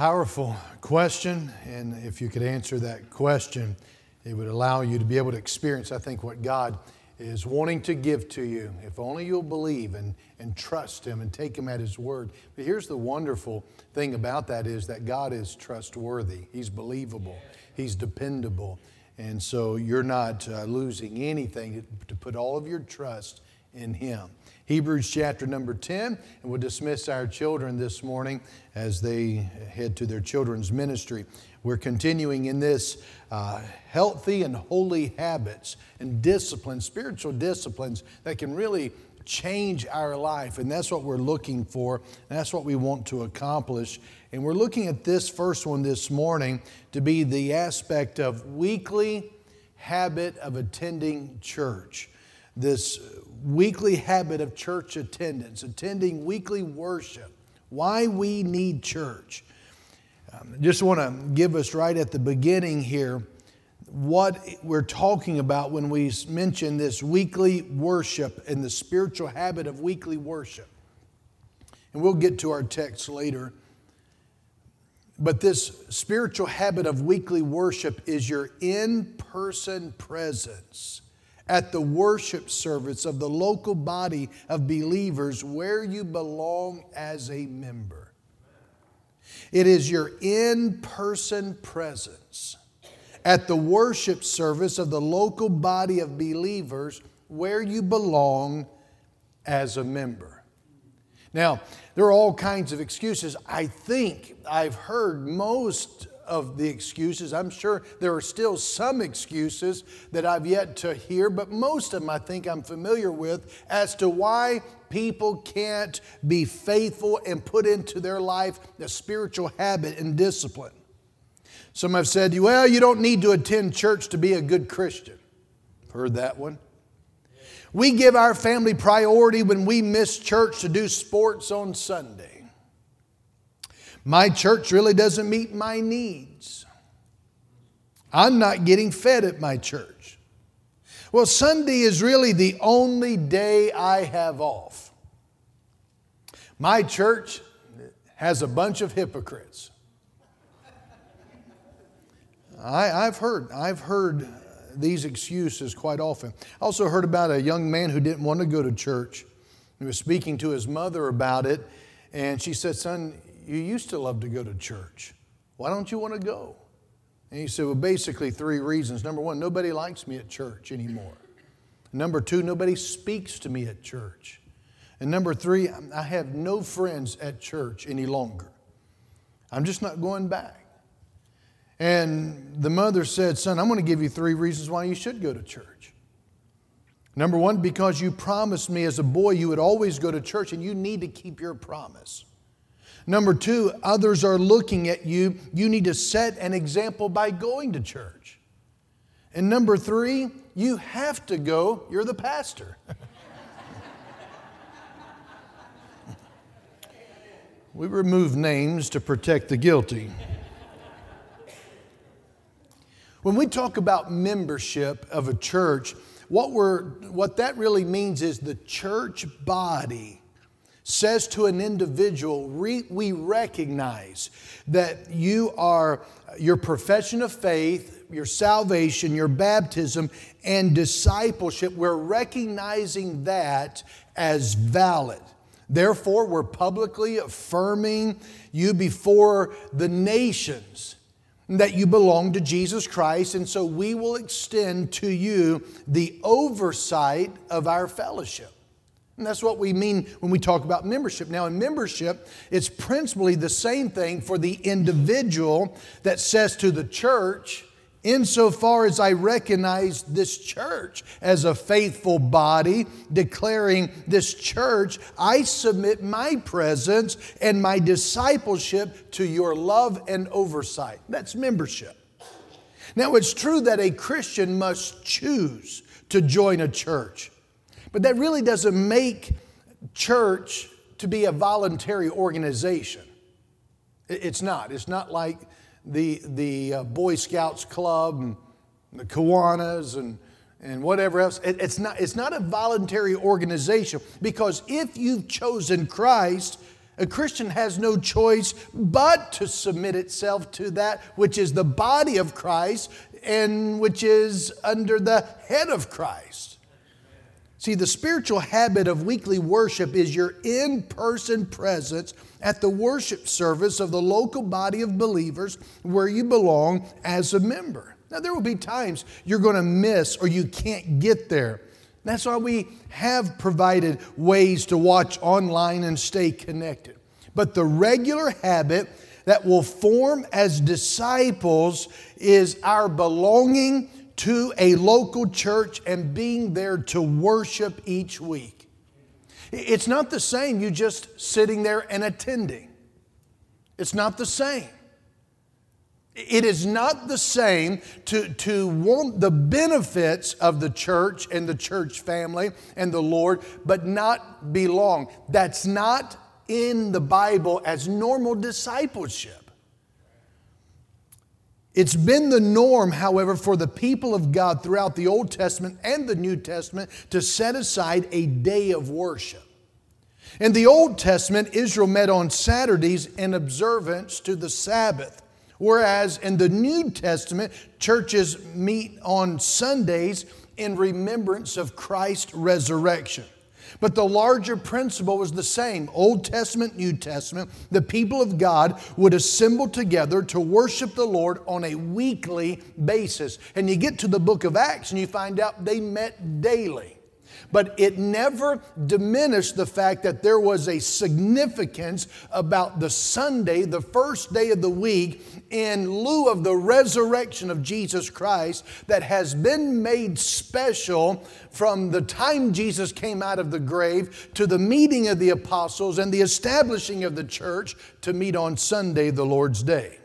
Powerful question, and if you could answer that question, it would allow you to be able to experience, I think, what God is wanting to give to you. If only you'll believe and, and trust Him and take Him at His word. But here's the wonderful thing about that is that God is trustworthy, He's believable, He's dependable. And so you're not uh, losing anything to put all of your trust in Him. Hebrews chapter number 10, and we'll dismiss our children this morning as they head to their children's ministry. We're continuing in this uh, healthy and holy habits and disciplines, spiritual disciplines that can really change our life. And that's what we're looking for. And that's what we want to accomplish. And we're looking at this first one this morning to be the aspect of weekly habit of attending church. This weekly habit of church attendance, attending weekly worship, why we need church. Um, just want to give us right at the beginning here what we're talking about when we mention this weekly worship and the spiritual habit of weekly worship. And we'll get to our text later. But this spiritual habit of weekly worship is your in person presence at the worship service of the local body of believers where you belong as a member. It is your in person presence at the worship service of the local body of believers where you belong as a member. Now, there are all kinds of excuses. I think I've heard most of the excuses. I'm sure there are still some excuses that I've yet to hear, but most of them I think I'm familiar with as to why people can't be faithful and put into their life the spiritual habit and discipline. Some have said, well, you don't need to attend church to be a good Christian. Heard that one? We give our family priority when we miss church to do sports on Sunday. My church really doesn't meet my needs. I'm not getting fed at my church. Well, Sunday is really the only day I have off. My church has a bunch of hypocrites. I, have heard, I've heard these excuses quite often. I also heard about a young man who didn't want to go to church. He was speaking to his mother about it, and she said, Son, you used to love to go to church. Why don't you want to go? And he said, Well, basically, three reasons. Number one, nobody likes me at church anymore. Number two, nobody speaks to me at church. And number three, I have no friends at church any longer. I'm just not going back. And the mother said, Son, I'm going to give you three reasons why you should go to church. Number one, because you promised me as a boy you would always go to church and you need to keep your promise. Number two, others are looking at you. You need to set an example by going to church. And number three, you have to go. You're the pastor. we remove names to protect the guilty. When we talk about membership of a church, what, we're, what that really means is the church body says to an individual, we recognize that you are your profession of faith, your salvation, your baptism, and discipleship, we're recognizing that as valid. Therefore, we're publicly affirming you before the nations that you belong to Jesus Christ, and so we will extend to you the oversight of our fellowship. And that's what we mean when we talk about membership. Now, in membership, it's principally the same thing for the individual that says to the church, insofar as I recognize this church as a faithful body, declaring this church, I submit my presence and my discipleship to your love and oversight. That's membership. Now, it's true that a Christian must choose to join a church. But that really doesn't make church to be a voluntary organization. It's not. It's not like the, the uh, Boy Scouts Club and the Kiwanis and, and whatever else. It, it's, not, it's not a voluntary organization because if you've chosen Christ, A Christian has no choice but to submit itself to that which is the body of Christ and which is under the head of Christ. See, the spiritual habit of weekly worship is your in person presence at the worship service of the local body of believers where you belong as a member. Now, there will be times you're going to miss or you can't get there. That's why we have provided ways to watch online and stay connected. But the regular habit that will form as disciples is our belonging to a local church and being there to worship each week. It's not the same, you just sitting there and attending. It's not the same. It is not the same to, to want the benefits of the church and the church family and the Lord, but not belong. That's not in the Bible as normal discipleship. It's been the norm, however, for the people of God throughout the Old Testament and the New Testament to set aside a day of worship. In the Old Testament, Israel met on Saturdays in observance to the Sabbath. Whereas in the New Testament, churches meet on Sundays in remembrance of Christ's resurrection. But the larger principle was the same Old Testament, New Testament. The people of God would assemble together to worship the Lord on a weekly basis. And you get to the book of Acts and you find out they met daily. But it never diminished the fact that there was a significance about the Sunday, the first day of the week, in lieu of the resurrection of Jesus Christ that has been made special from the time Jesus came out of the grave to the meeting of the apostles and the establishing of the church to meet on Sunday, the Lord's Day.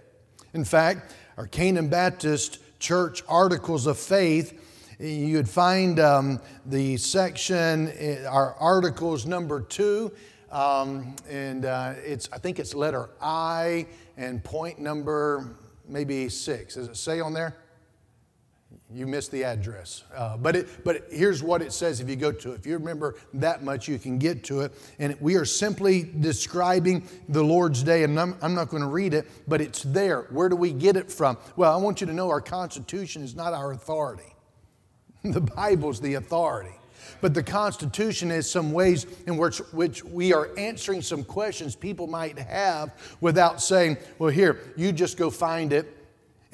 In fact, our Canaan Baptist Church Articles of Faith you would find um, the section, eh, our articles number two, um, and uh, it's, I think it's letter I and point number maybe six. Does it say on there? You missed the address. Uh, but, it, but here's what it says if you go to it. If you remember that much, you can get to it. And we are simply describing the Lord's Day, and I'm, I'm not going to read it, but it's there. Where do we get it from? Well, I want you to know our Constitution is not our authority. The Bible's the authority. But the Constitution is some ways in which, which we are answering some questions people might have without saying, well, here, you just go find it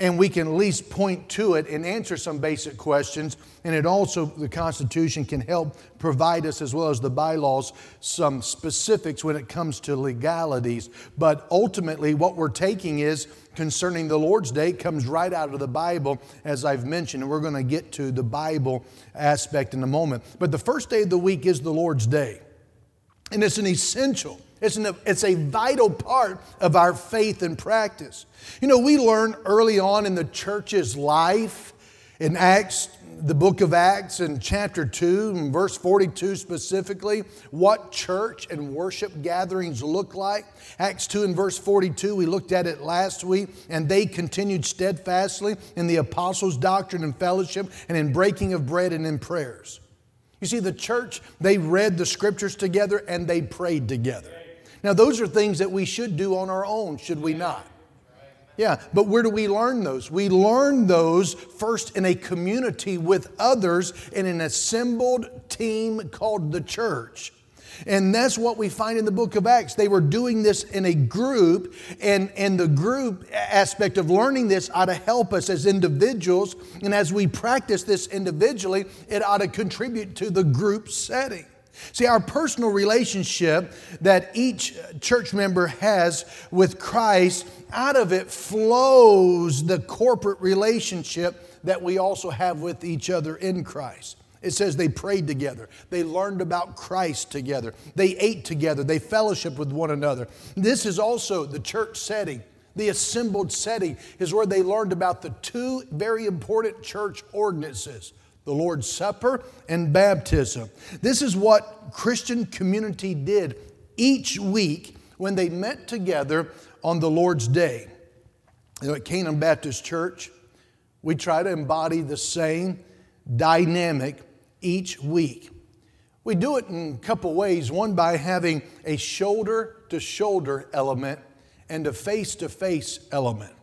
and we can at least point to it and answer some basic questions. And it also, the Constitution can help provide us, as well as the bylaws, some specifics when it comes to legalities. But ultimately, what we're taking is concerning the Lord's Day comes right out of the Bible, as I've mentioned, and we're going to get to the Bible aspect in a moment. But the first day of the week is the Lord's Day, and it's an essential it's, an, it's a vital part of our faith and practice. You know, we learn early on in the church's life, in Acts, the book of Acts, in chapter 2, and verse 42 specifically, what church and worship gatherings look like. Acts 2 and verse 42, we looked at it last week, and they continued steadfastly in the apostles' doctrine and fellowship, and in breaking of bread and in prayers. You see, the church, they read the scriptures together and they prayed together. Now, those are things that we should do on our own, should we not? Yeah, but where do we learn those? We learn those first in a community with others in an assembled team called the church. And that's what we find in the book of Acts. They were doing this in a group, and, and the group aspect of learning this ought to help us as individuals. And as we practice this individually, it ought to contribute to the group setting. See, our personal relationship that each church member has with Christ, out of it flows the corporate relationship that we also have with each other in Christ. It says they prayed together. They learned about Christ together. They ate together. They fellowshiped with one another. This is also the church setting. The assembled setting is where they learned about the two very important church ordinances the Lord's Supper and baptism. This is what Christian community did each week when they met together on the Lord's Day. You know, at Canaan Baptist Church, we try to embody the same dynamic each week. We do it in a couple ways. One by having a shoulder to shoulder element and a face to face element.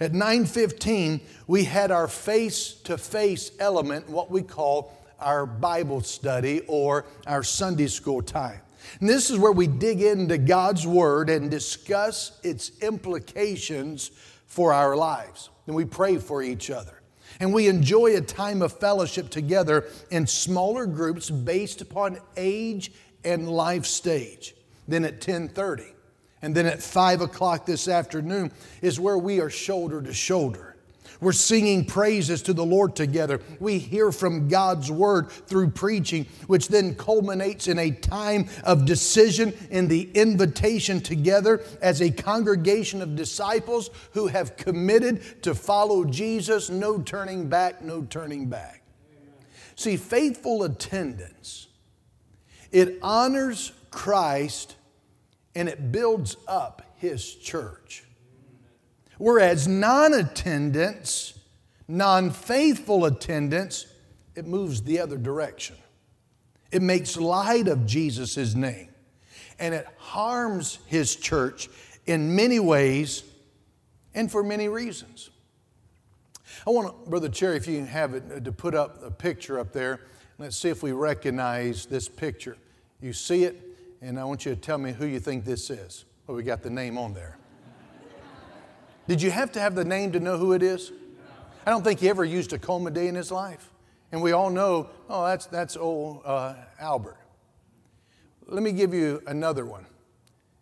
At 9:15, we had our face to face element, what we call our Bible study or our Sunday school time. And this is where we dig into God's Word and discuss its implications for our lives. And we pray for each other. And we enjoy a time of fellowship together in smaller groups based upon age and life stage. Then at 1030, and then at 5 o'clock this afternoon is where we are shoulder to shoulder. We're singing praises to the Lord together. We hear from God's word through preaching, which then culminates in a time of decision in the invitation together as a congregation of disciples who have committed to follow Jesus. No turning back, no turning back. See, faithful attendance, it honors Christ and it builds up his church. Whereas non attendance, non faithful attendance, it moves the other direction. It makes light of Jesus' name and it harms his church in many ways and for many reasons. I want, Brother Cherry, if you can have it, uh, to put up a picture up there. Let's see if we recognize this picture. You see it, and I want you to tell me who you think this is. Well, we got the name on there. Did you have to have the name to know who it is? I don't think he ever used a coma day in his life. And we all know, oh, that's, that's old uh, Albert. Let me give you another one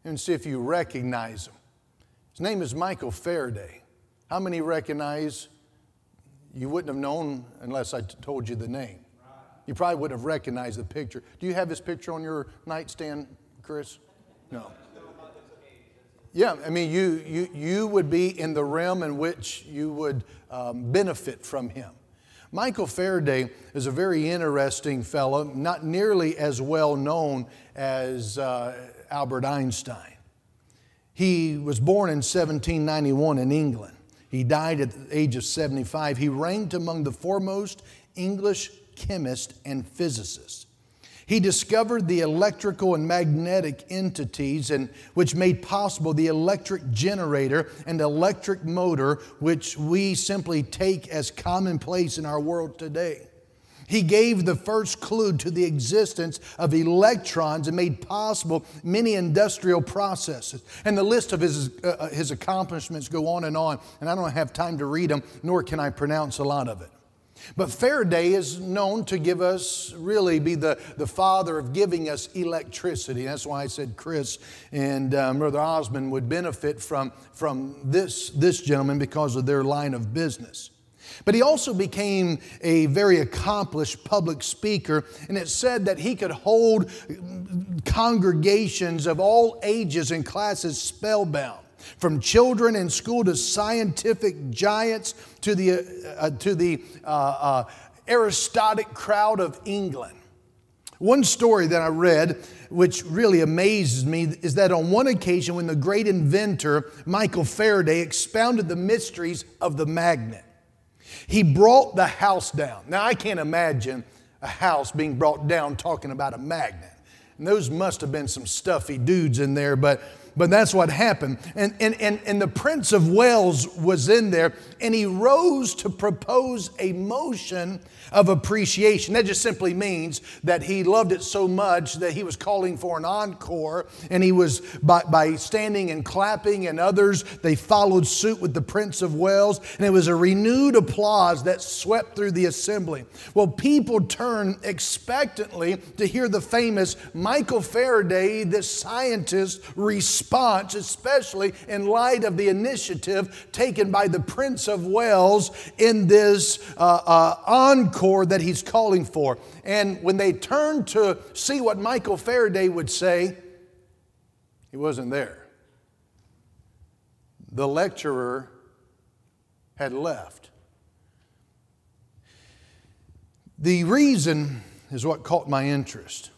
and see if you recognize him. His name is Michael Faraday. How many recognize? You wouldn't have known unless I told you the name. You probably wouldn't have recognized the picture. Do you have his picture on your nightstand, Chris? No. Yeah, I mean, you, you, you would be in the realm in which you would um, benefit from him. Michael Faraday is a very interesting fellow, not nearly as well known as uh, Albert Einstein. He was born in 1791 in England. He died at the age of 75. He ranked among the foremost English chemists and physicist. He discovered the electrical and magnetic entities and which made possible the electric generator and electric motor which we simply take as commonplace in our world today. He gave the first clue to the existence of electrons and made possible many industrial processes. And the list of his, uh, uh his accomplishments go on and on, and I don't have time to read them, nor can I pronounce a lot of it. But Faraday is known to give us, really be the, the father of giving us electricity. That's why I said Chris and um, Brother Osmond would benefit from, from this, this gentleman because of their line of business. But he also became a very accomplished public speaker, and it said that he could hold congregations of all ages and classes spellbound from children in school to scientific giants to the, uh, to the uh, uh, aristocratic crowd of England. One story that I read, which really amazes me, is that on one occasion when the great inventor Michael Faraday expounded the mysteries of the magnet, he brought the house down. Now, I can't imagine a house being brought down talking about a magnet. And those must have been some stuffy dudes in there, but but that's what happened. And, and, and, and the Prince of Wales was in there, and he rose to propose a motion of appreciation. That just simply means that he loved it so much that he was calling for an encore, and he was by, by standing and clapping, and others, they followed suit with the Prince of Wales, and it was a renewed applause that swept through the assembly. Well, people turned expectantly to hear the famous Michael Faraday, this scientist, respond response, especially in light of the initiative taken by the Prince of Wales in this uh, uh, encore that he's calling for. And when they turned to see what Michael Faraday would say, he wasn't there. The lecturer had left. The reason is what caught my interest.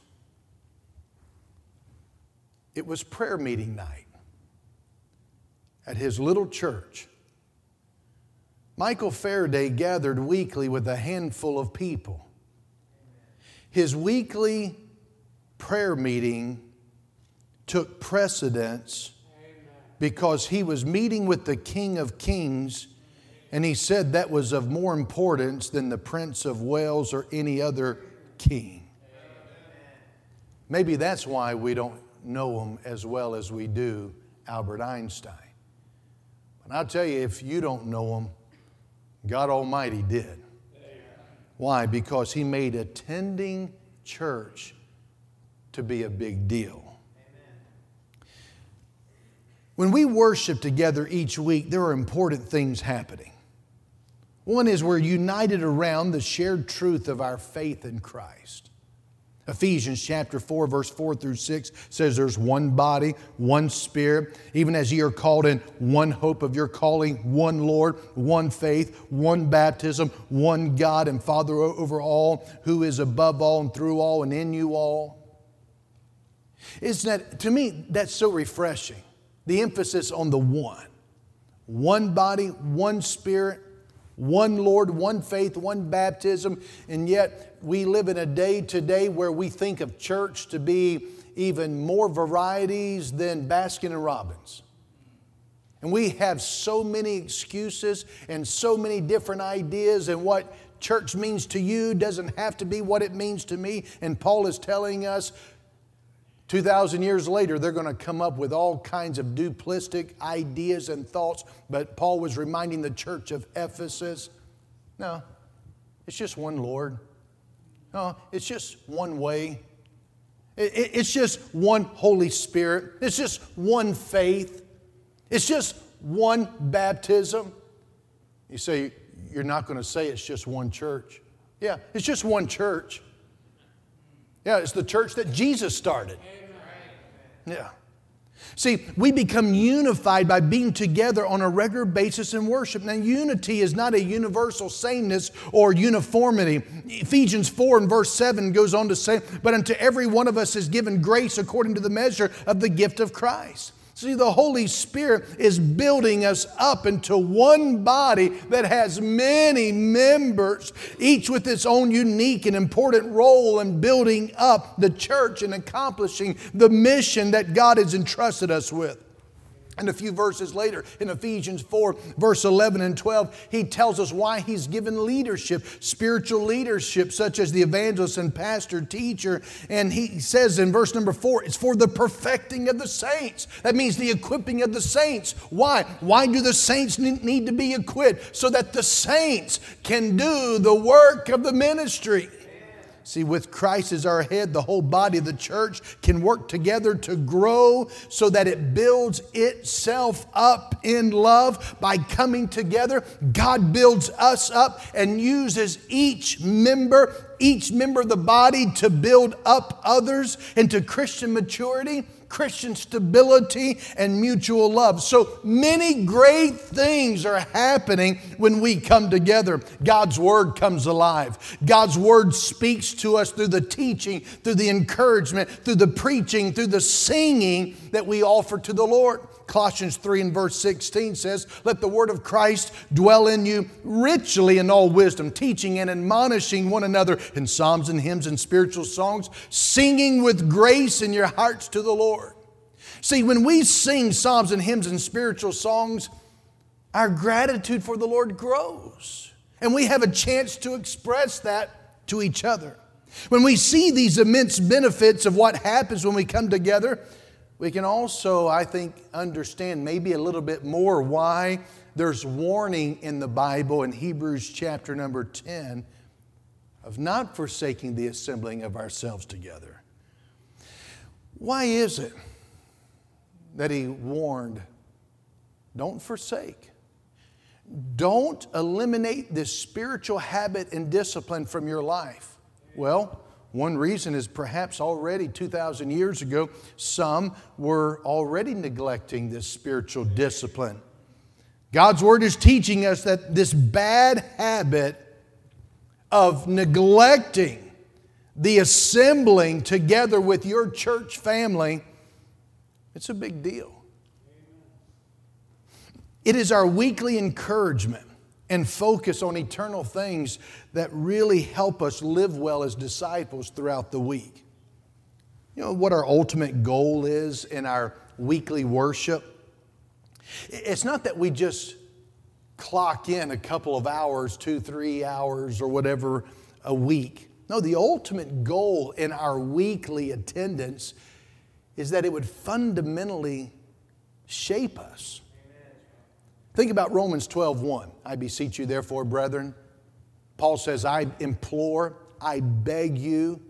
It was prayer meeting night at his little church. Michael Faraday gathered weekly with a handful of people. His weekly prayer meeting took precedence because he was meeting with the King of Kings, and he said that was of more importance than the Prince of Wales or any other king. Maybe that's why we don't know him as well as we do Albert Einstein. But I'll tell you, if you don't know him, God Almighty did. Why? Because he made attending church to be a big deal. When we worship together each week, there are important things happening. One is we're united around the shared truth of our faith in Christ. Ephesians chapter 4, verse 4 through 6 says there's one body, one spirit, even as ye are called in one hope of your calling, one Lord, one faith, one baptism, one God and Father over all, who is above all and through all and in you all. Isn't that, to me, that's so refreshing. The emphasis on the one. One body, one spirit, one Lord, one faith, one baptism, and yet we live in a day today where we think of church to be even more varieties than Baskin and Robbins. And we have so many excuses and so many different ideas, and what church means to you doesn't have to be what it means to me. And Paul is telling us 2,000 years later, they're going to come up with all kinds of duplistic ideas and thoughts, but Paul was reminding the church of Ephesus no, it's just one Lord. No, it's just one way. It's just one Holy Spirit. It's just one faith. It's just one baptism. You say, you're not going to say it's just one church. Yeah, it's just one church. Yeah, it's the church that Jesus started. Yeah. See, we become unified by being together on a regular basis in worship. Now, unity is not a universal sameness or uniformity. Ephesians 4 and verse 7 goes on to say, But unto every one of us is given grace according to the measure of the gift of Christ. See, the Holy Spirit is building us up into one body that has many members, each with its own unique and important role in building up the church and accomplishing the mission that God has entrusted us with. And a few verses later, in Ephesians 4, verse 11 and 12, he tells us why he's given leadership, spiritual leadership, such as the evangelist and pastor, teacher. And he says in verse number 4, it's for the perfecting of the saints. That means the equipping of the saints. Why? Why do the saints need to be equipped? So that the saints can do the work of the ministry. See, with Christ as our head, the whole body of the church can work together to grow so that it builds itself up in love by coming together. God builds us up and uses each member, each member of the body to build up others into Christian maturity. Christian stability, and mutual love. So many great things are happening when we come together. God's Word comes alive. God's Word speaks to us through the teaching, through the encouragement, through the preaching, through the singing that we offer to the Lord. Colossians 3 and verse 16 says, Let the word of Christ dwell in you richly in all wisdom, teaching and admonishing one another in psalms and hymns and spiritual songs, singing with grace in your hearts to the Lord. See, when we sing psalms and hymns and spiritual songs, our gratitude for the Lord grows. And we have a chance to express that to each other. When we see these immense benefits of what happens when we come together, we can also, I think, understand maybe a little bit more why there's warning in the Bible in Hebrews chapter number 10 of not forsaking the assembling of ourselves together. Why is it that he warned, don't forsake? Don't eliminate this spiritual habit and discipline from your life. Well, one reason is perhaps already 2,000 years ago, some were already neglecting this spiritual discipline. God's Word is teaching us that this bad habit of neglecting the assembling together with your church family, it's a big deal. It is our weekly encouragement and focus on eternal things that really help us live well as disciples throughout the week. You know what our ultimate goal is in our weekly worship? It's not that we just clock in a couple of hours, two, three hours, or whatever a week. No, the ultimate goal in our weekly attendance is that it would fundamentally shape us. Think about Romans 12 1. I beseech you, therefore, brethren. Paul says, I implore, I beg you,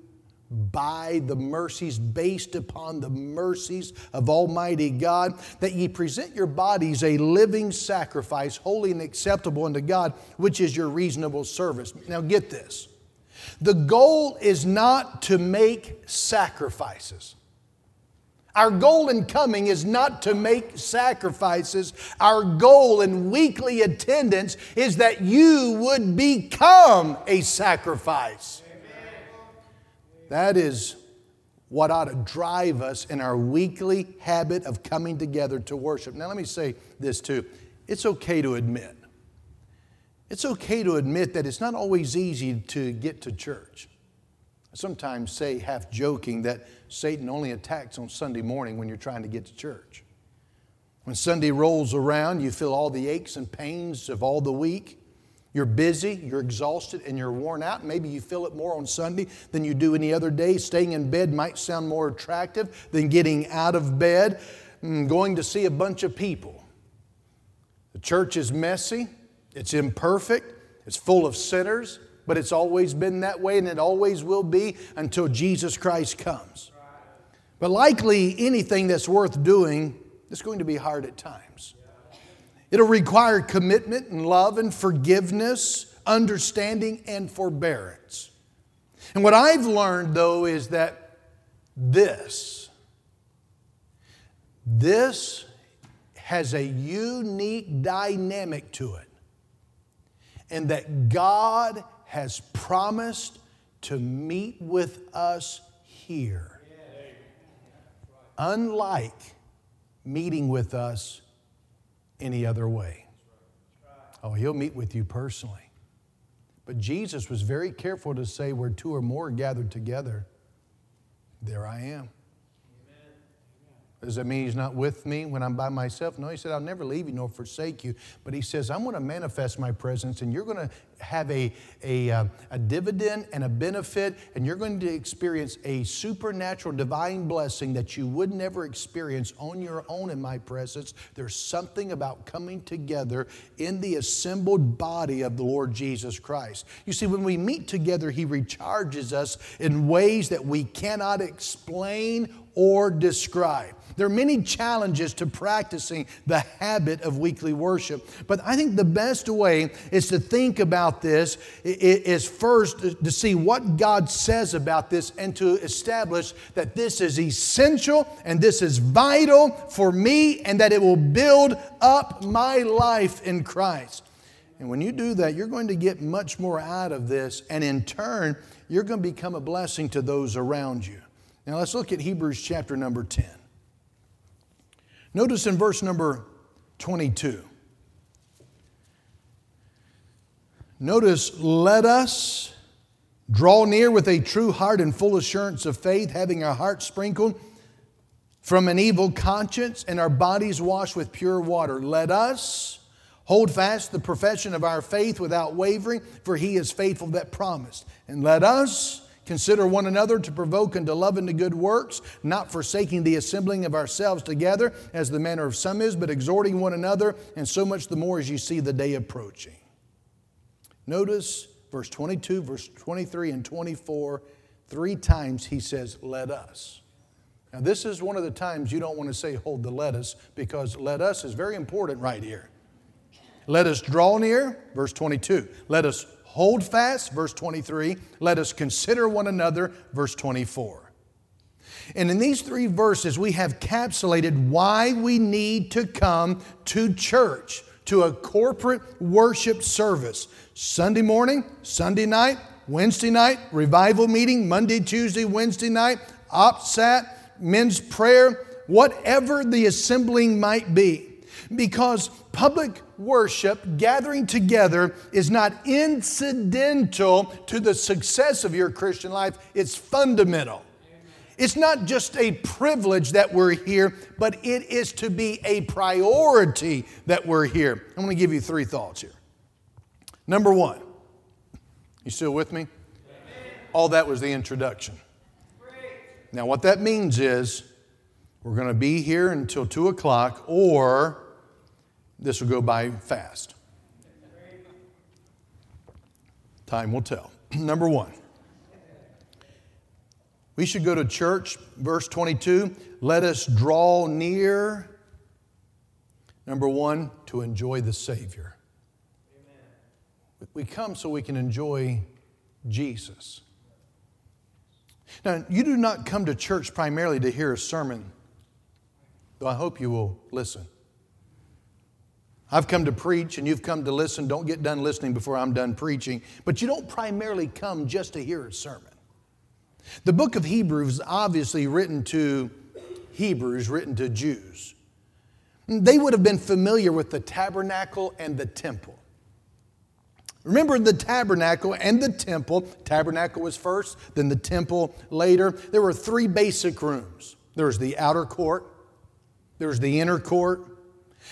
by the mercies, based upon the mercies of Almighty God, that ye present your bodies a living sacrifice, holy and acceptable unto God, which is your reasonable service. Now, get this the goal is not to make sacrifices. Our goal in coming is not to make sacrifices. Our goal in weekly attendance is that you would become a sacrifice. That is what ought to drive us in our weekly habit of coming together to worship. Now, let me say this too it's okay to admit. It's okay to admit that it's not always easy to get to church. Sometimes say, half joking, that Satan only attacks on Sunday morning when you're trying to get to church. When Sunday rolls around, you feel all the aches and pains of all the week. You're busy, you're exhausted, and you're worn out. Maybe you feel it more on Sunday than you do any other day. Staying in bed might sound more attractive than getting out of bed, and going to see a bunch of people. The church is messy, it's imperfect, it's full of sinners, but it's always been that way and it always will be until Jesus Christ comes. But likely anything that's worth doing is going to be hard at times. It'll require commitment and love and forgiveness, understanding and forbearance. And what I've learned though is that this, this has a unique dynamic to it. And that God has promised to meet with us here. Unlike meeting with us any other way. Oh, he'll meet with you personally. But Jesus was very careful to say, where two or more are gathered together, there I am. Does that mean he's not with me when I'm by myself? No, he said, I'll never leave you nor forsake you. But he says, I'm going to manifest my presence and you're going to have a, a, uh, a dividend and a benefit, and you're going to experience a supernatural divine blessing that you would never experience on your own in my presence. There's something about coming together in the assembled body of the Lord Jesus Christ. You see, when we meet together, he recharges us in ways that we cannot explain or describe. There are many challenges to practicing the habit of weekly worship, but I think the best way is to think about this is first to see what God says about this and to establish that this is essential and this is vital for me and that it will build up my life in Christ. And when you do that, you're going to get much more out of this, and in turn, you're going to become a blessing to those around you. Now let's look at Hebrews chapter number 10. Notice in verse number 22. Notice, let us draw near with a true heart and full assurance of faith, having our hearts sprinkled from an evil conscience and our bodies washed with pure water. Let us hold fast the profession of our faith without wavering, for he is faithful that promised. And let us Consider one another to provoke unto love and to good works, not forsaking the assembling of ourselves together, as the manner of some is, but exhorting one another, and so much the more as you see the day approaching. Notice verse 22, verse 23, and 24. Three times he says, Let us. Now, this is one of the times you don't want to say, Hold the let us, because let us is very important right here. Let us draw near, verse 22. Let us hold fast, verse 23. Let us consider one another, verse 24. And in these three verses, we have capsulated why we need to come to church, to a corporate worship service. Sunday morning, Sunday night, Wednesday night, revival meeting, Monday, Tuesday, Wednesday night, OPSAT, men's prayer, whatever the assembling might be. Because public worship, gathering together, is not incidental to the success of your Christian life, it's fundamental. It's not just a privilege that we're here, but it is to be a priority that we're here. I'm going to give you three thoughts here. Number one, you still with me? All that was the introduction. Now, what that means is we're going to be here until 2 o'clock, or this will go by fast. Time will tell. Number one, we should go to church, verse 22. Let us draw near, number one, to enjoy the Savior. Amen. We come so we can enjoy Jesus. Now, you do not come to church primarily to hear a sermon, though I hope you will listen. I've come to preach and you've come to listen. Don't get done listening before I'm done preaching. But you don't primarily come just to hear a sermon. The book of Hebrews is obviously written to Hebrews, written to Jews. They would have been familiar with the tabernacle and the temple. Remember the tabernacle and the temple. Tabernacle was first, then the temple later. There were three basic rooms there was the outer court, there was the inner court,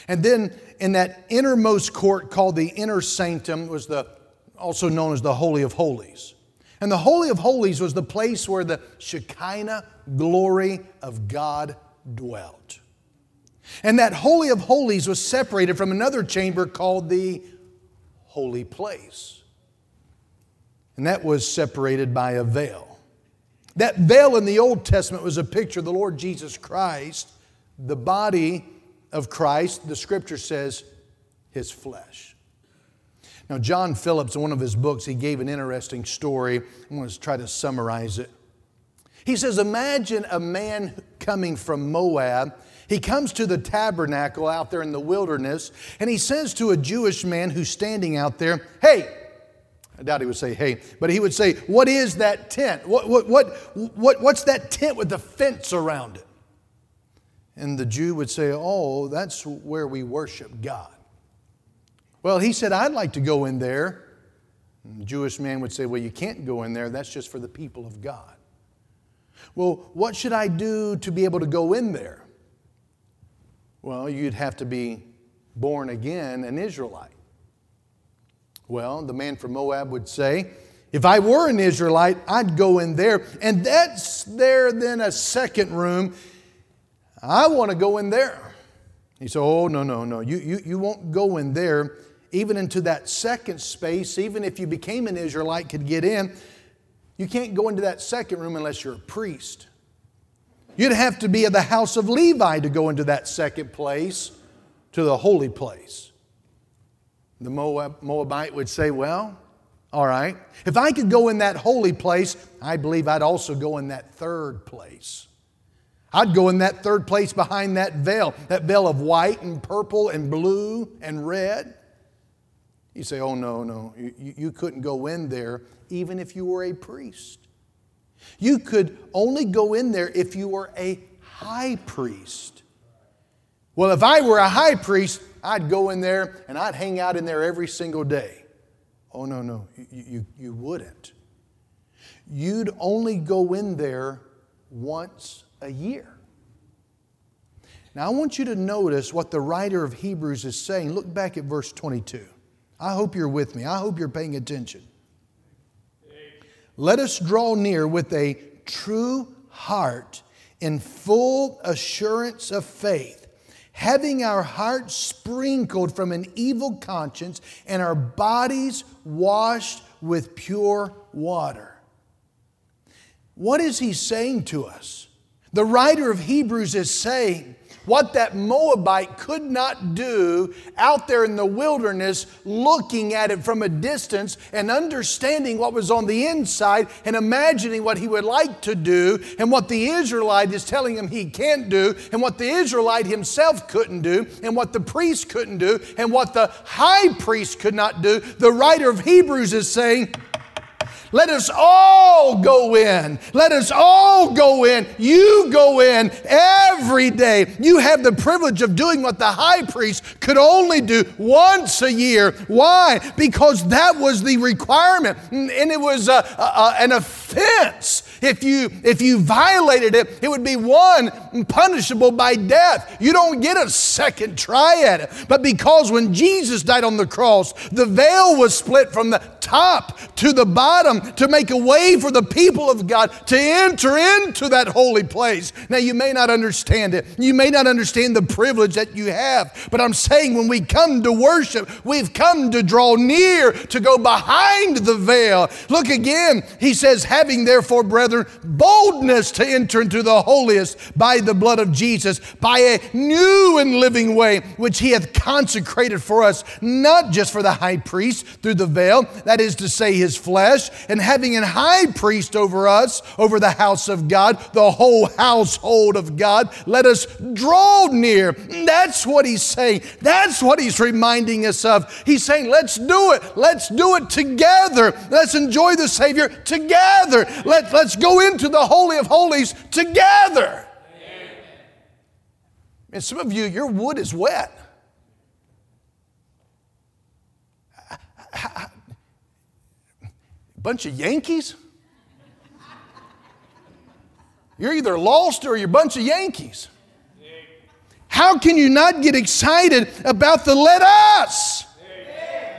and then in that innermost court called the inner sanctum was the also known as the Holy of Holies. And the Holy of Holies was the place where the Shekinah glory of God dwelt. And that Holy of Holies was separated from another chamber called the Holy Place. And that was separated by a veil. That veil in the Old Testament was a picture of the Lord Jesus Christ, the body of Christ, the scripture says, his flesh. Now, John Phillips, in one of his books, he gave an interesting story. I'm going to try to summarize it. He says, Imagine a man coming from Moab. He comes to the tabernacle out there in the wilderness, and he says to a Jewish man who's standing out there, Hey, I doubt he would say, hey, but he would say, What is that tent? What, what, what, what, what's that tent with the fence around it? And the Jew would say, Oh, that's where we worship God. Well, he said, I'd like to go in there. And the Jewish man would say, Well, you can't go in there. That's just for the people of God. Well, what should I do to be able to go in there? Well, you'd have to be born again an Israelite. Well, the man from Moab would say, if I were an Israelite, I'd go in there. And that's there then a second room. I want to go in there. He said, Oh, no, no, no. You, you, you won't go in there even into that second space, even if you became an Israelite, could get in. You can't go into that second room unless you're a priest. You'd have to be of the house of Levi to go into that second place, to the holy place. The Moab, Moabite would say, Well, all right, if I could go in that holy place, I believe I'd also go in that third place. I'd go in that third place behind that veil, that veil of white and purple and blue and red. You say, oh, no, no, you, you couldn't go in there even if you were a priest. You could only go in there if you were a high priest. Well, if I were a high priest, I'd go in there and I'd hang out in there every single day. Oh, no, no, you, you, you wouldn't. You'd only go in there once a year. Now, I want you to notice what the writer of Hebrews is saying. Look back at verse 22. I hope you're with me. I hope you're paying attention. Let us draw near with a true heart in full assurance of faith, having our hearts sprinkled from an evil conscience and our bodies washed with pure water. What is he saying to us? The writer of Hebrews is saying, what that Moabite could not do out there in the wilderness, looking at it from a distance and understanding what was on the inside and imagining what he would like to do, and what the Israelite is telling him he can't do, and what the Israelite himself couldn't do, and what the priest couldn't do, and what the high priest could not do. The writer of Hebrews is saying, let us all go in. Let us all go in. You go in every day. You have the privilege of doing what the high priest could only do once a year. Why? Because that was the requirement. And it was a, a, an offense If you, if you violated it, it would be one, punishable by death. You don't get a second try at it. But because when Jesus died on the cross, the veil was split from the top to the bottom to make a way for the people of God to enter into that holy place. Now, you may not understand it. You may not understand the privilege that you have. But I'm saying when we come to worship, we've come to draw near, to go behind the veil. Look again. He says, having therefore, brethren, boldness to enter into the holiest by the blood of Jesus, by a new and living way, which he hath consecrated for us, not just for the high priest through the veil, that is to say, his flesh, and having an high priest over us, over the house of God, the whole household of God, let us draw near. That's what he's saying. That's what he's reminding us of. He's saying, let's do it. Let's do it together. Let's enjoy the Savior together. Let, let's go into the Holy of Holies together. And some of you, your wood is wet. A Bunch of Yankees? You're either lost or you're a bunch of Yankees. How can you not get excited about the let us?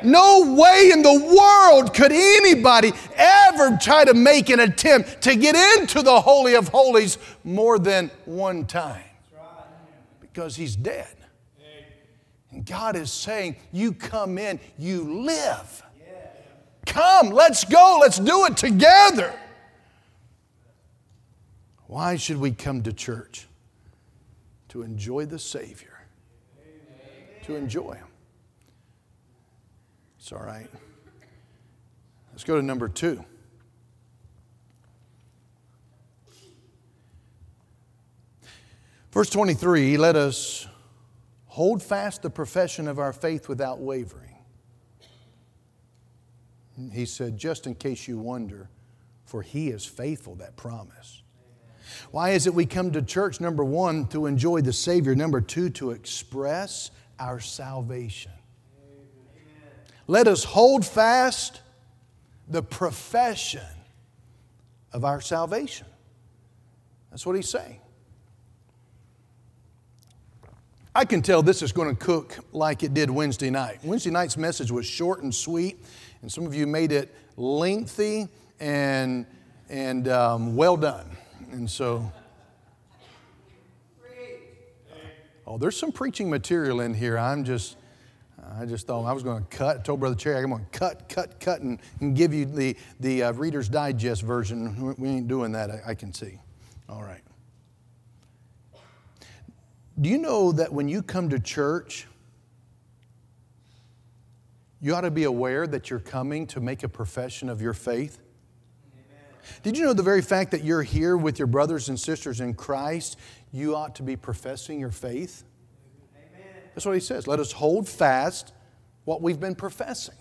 No way in the world could anybody ever try to make an attempt to get into the Holy of Holies more than one time because he's dead. And God is saying, You come in, you live. Come, let's go, let's do it together. Why should we come to church? To enjoy the Savior, to enjoy Him. It's all right. Let's go to number two. Verse 23 let us hold fast the profession of our faith without wavering. He said, just in case you wonder, for he is faithful that promise. Why is it we come to church? Number one, to enjoy the Savior. Number two, to express our salvation. Let us hold fast the profession of our salvation. That's what he's saying. I can tell this is going to cook like it did Wednesday night. Wednesday night's message was short and sweet, and some of you made it lengthy and, and um, well done. And so, oh, there's some preaching material in here. I'm just, I just thought I was going to cut. I told Brother Cherry I'm going to cut, cut, cut, and, and give you the, the uh, Reader's Digest version. We ain't doing that, I, I can see. All right. Do you know that when you come to church, you ought to be aware that you're coming to make a profession of your faith? Did you know the very fact that you're here with your brothers and sisters in Christ, you ought to be professing your faith? Amen. That's what he says. Let us hold fast what we've been professing.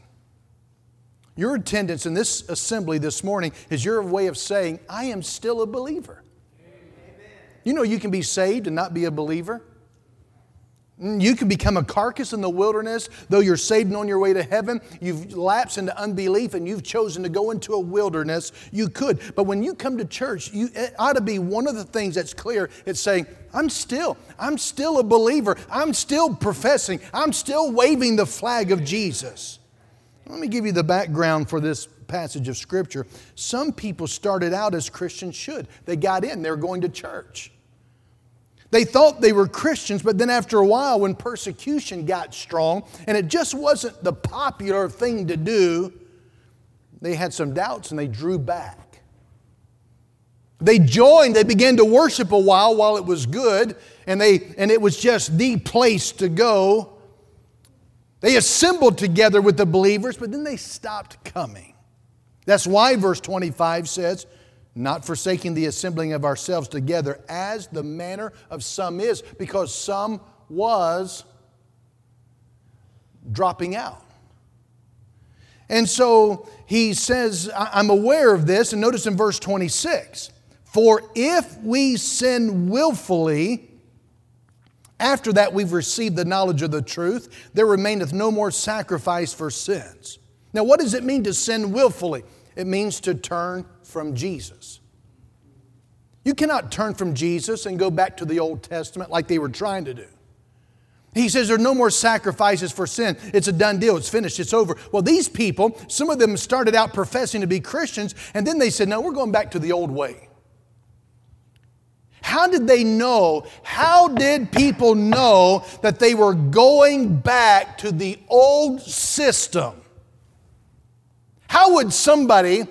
Your attendance in this assembly this morning is your way of saying, I am still a believer. You know, you can be saved and not be a believer. Mm, you can become a carcass in the wilderness, though you're saved and on your way to heaven. You've lapsed into unbelief and you've chosen to go into a wilderness. You could. But when you come to church, you, it ought to be one of the things that's clear. It's saying, I'm still, I'm still a believer. I'm still professing. I'm still waving the flag of Jesus. Let me give you the background for this passage of Scripture. Some people started out as Christians should. They got in, they were going to church. They thought they were Christians, but then after a while, when persecution got strong and it just wasn't the popular thing to do, they had some doubts and they drew back. They joined, they began to worship a while while it was good, and, they, and it was just the place to go. They assembled together with the believers, but then they stopped coming. That's why verse 25 says, not forsaking the assembling of ourselves together as the manner of some is, because some was dropping out. And so he says, I'm aware of this, and notice in verse 26 For if we sin willfully, after that we've received the knowledge of the truth, there remaineth no more sacrifice for sins. Now, what does it mean to sin willfully? It means to turn from Jesus. You cannot turn from Jesus and go back to the Old Testament like they were trying to do. He says there are no more sacrifices for sin. It's a done deal. It's finished. It's over. Well, these people, some of them started out professing to be Christians, and then they said, no, we're going back to the old way. How did they know? How did people know that they were going back to the old system? How would somebody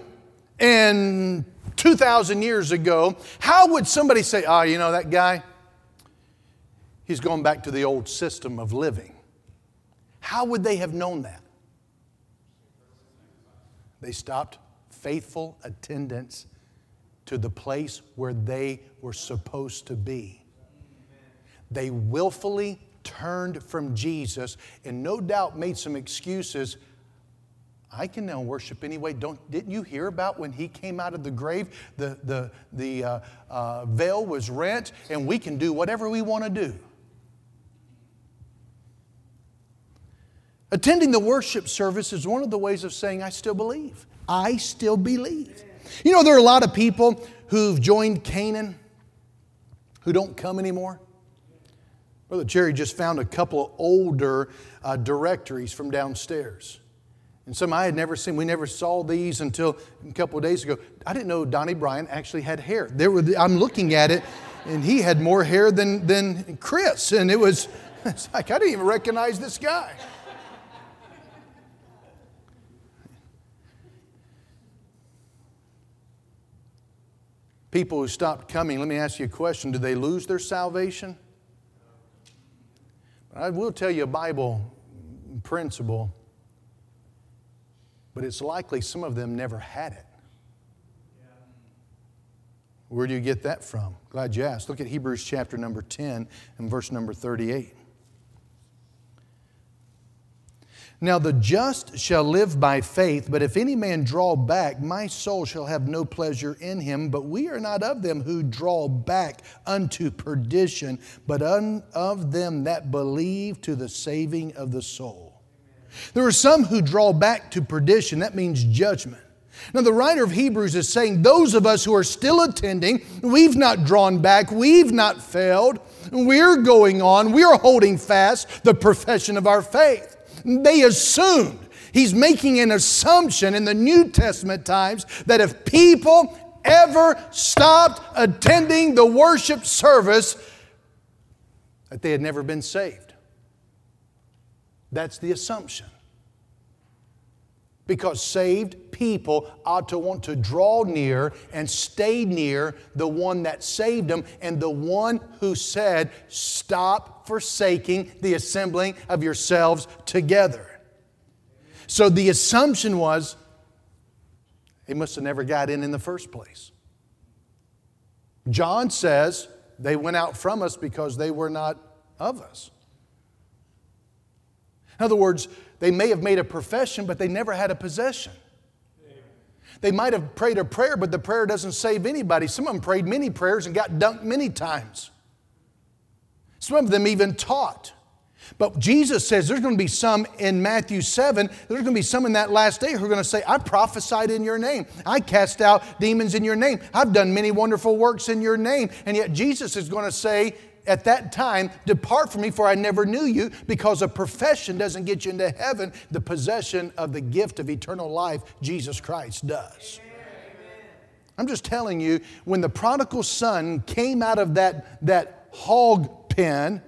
in 2,000 years ago, how would somebody say, oh, you know, that guy, he's going back to the old system of living? How would they have known that? They stopped faithful attendance to the place where they were supposed to be. They willfully turned from Jesus and no doubt made some excuses. I can now worship anyway. Don't, didn't you hear about when he came out of the grave? The, the, the uh, uh, veil was rent, and we can do whatever we want to do. Attending the worship service is one of the ways of saying, I still believe. I still believe. You know, there are a lot of people who've joined Canaan who don't come anymore. Brother Jerry just found a couple of older uh, directories from downstairs. And some I had never seen. We never saw these until a couple of days ago. I didn't know Donnie Bryan actually had hair. There were, I'm looking at it, and he had more hair than, than Chris. And it was it's like, I didn't even recognize this guy. people who stopped coming, let me ask you a question do they lose their salvation? I will tell you a Bible principle, but it's likely some of them never had it. Where do you get that from? Glad you asked. Look at Hebrews chapter number 10 and verse number 38. Now the just shall live by faith, but if any man draw back, my soul shall have no pleasure in him. But we are not of them who draw back unto perdition, but un, of them that believe to the saving of the soul. There are some who draw back to perdition, that means judgment. Now, the writer of Hebrews is saying those of us who are still attending, we've not drawn back, we've not failed, we're going on, we're holding fast the profession of our faith. They assumed. He's making an assumption in the New Testament times that if people ever stopped attending the worship service, that they had never been saved. That's the assumption. Because saved people ought to want to draw near and stay near the one that saved them and the one who said, Stop forsaking the assembling of yourselves together. So the assumption was they must have never got in in the first place. John says they went out from us because they were not of us. In other words, they may have made a profession, but they never had a possession. They might have prayed a prayer, but the prayer doesn't save anybody. Some of them prayed many prayers and got dunked many times. Some of them even taught. But Jesus says there's going to be some in Matthew 7, there's going to be some in that last day who are going to say, I prophesied in your name. I cast out demons in your name. I've done many wonderful works in your name. And yet Jesus is going to say, at that time, Depart from me, for I never knew you, because a profession doesn't get you into heaven. The possession of the gift of eternal life, Jesus Christ, does. I'm just telling you, when the prodigal son came out of that, that hog pen,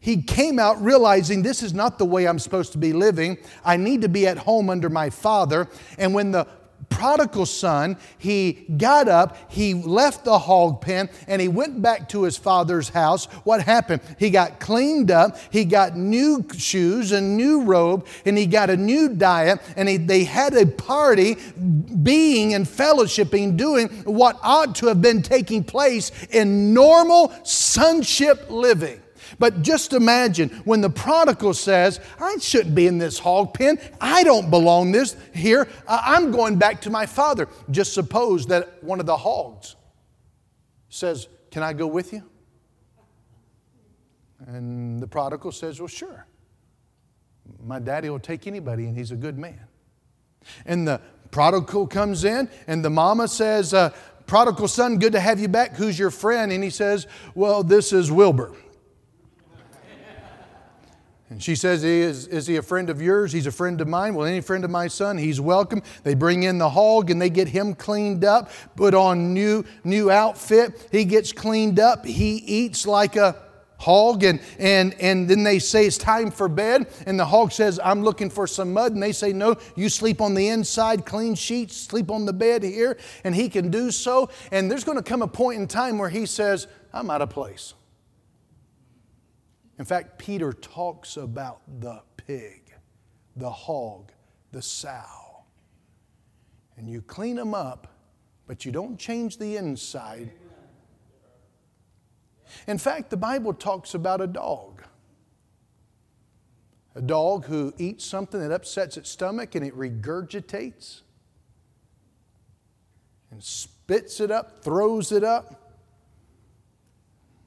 he came out realizing this is not the way I'm supposed to be living. I need to be at home under my father. And when the prodigal son, he got up, he left the hog pen, and he went back to his father's house. What happened? He got cleaned up, he got new shoes, a new robe, and he got a new diet, and he, they had a party, being and fellowshipping, doing what ought to have been taking place in normal sonship living. But just imagine when the prodigal says, I shouldn't be in this hog pen. I don't belong this here. I'm going back to my father. Just suppose that one of the hogs says, Can I go with you? And the prodigal says, Well, sure. My daddy will take anybody, and he's a good man. And the prodigal comes in, and the mama says, uh, prodigal son, good to have you back. Who's your friend? And he says, Well, this is Wilbur. And she says, is, is he a friend of yours? He's a friend of mine. Well, any friend of my son, he's welcome. They bring in the hog and they get him cleaned up, put on new, new outfit. He gets cleaned up. He eats like a hog and, and, and then they say it's time for bed and the hog says i'm looking for some mud and they say no you sleep on the inside clean sheets sleep on the bed here and he can do so and there's going to come a point in time where he says i'm out of place in fact peter talks about the pig the hog the sow and you clean them up but you don't change the inside in fact, the Bible talks about a dog. A dog who eats something that upsets its stomach and it regurgitates and spits it up, throws it up.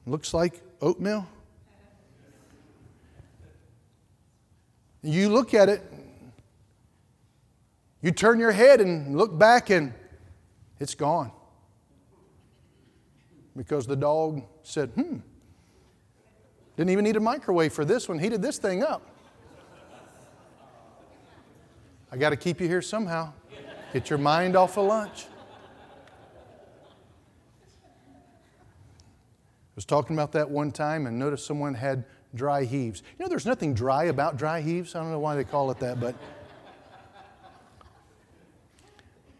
Looks like oatmeal. You look at it, you turn your head and look back, and it's gone because the dog said, hmm, didn't even need a microwave for this one, heated this thing up. I got to keep you here somehow. Get your mind off of lunch. I was talking about that one time and noticed someone had dry heaves. You know, there's nothing dry about dry heaves. I don't know why they call it that, but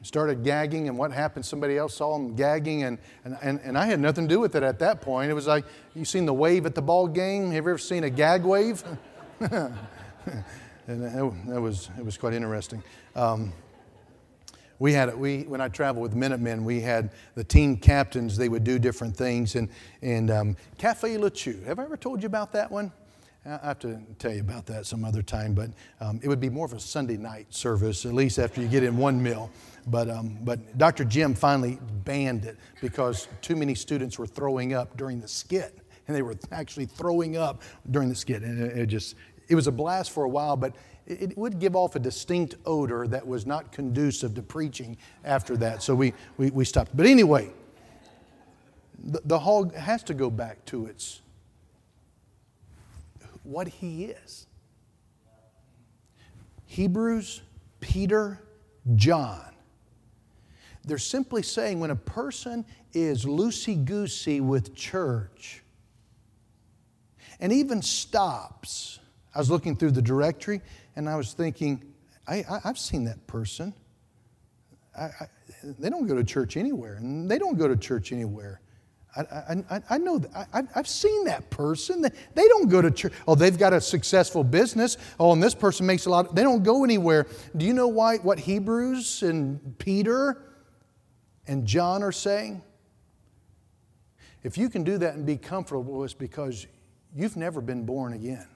started gagging, and what happened? Somebody else saw him gagging, and, and, and, and I had nothing to do with it at that point. It was like, you seen the wave at the ball game? Have you ever seen a gag wave? and that was, it was quite interesting. Um, we had we when I traveled with Minutemen, we had the team captains. They would do different things, and and um, Cafe Le Chew. Have I ever told you about that one? I have to tell you about that some other time, but um, it would be more of a Sunday night service, at least after you get in one meal. But, um, but Dr. Jim finally banned it because too many students were throwing up during the skit. And they were actually throwing up during the skit. And it, it just, it was a blast for a while, but it, would give off a distinct odor that was not conducive to preaching after that. So we, we, we stopped. But anyway, the, the hog has to go back to its what he is. Hebrews, Peter, John. They're simply saying when a person is loosey goosey with church and even stops, I was looking through the directory and I was thinking, I, have seen that person. I, I, they don't go to church anywhere, and they don't go to church anywhere. I, I, I know, I, I've seen that person. They don't go to church. Oh, they've got a successful business. Oh, and this person makes a lot. They don't go anywhere. Do you know why, what Hebrews and Peter and John are saying? If you can do that and be comfortable, it's because you've never been born again.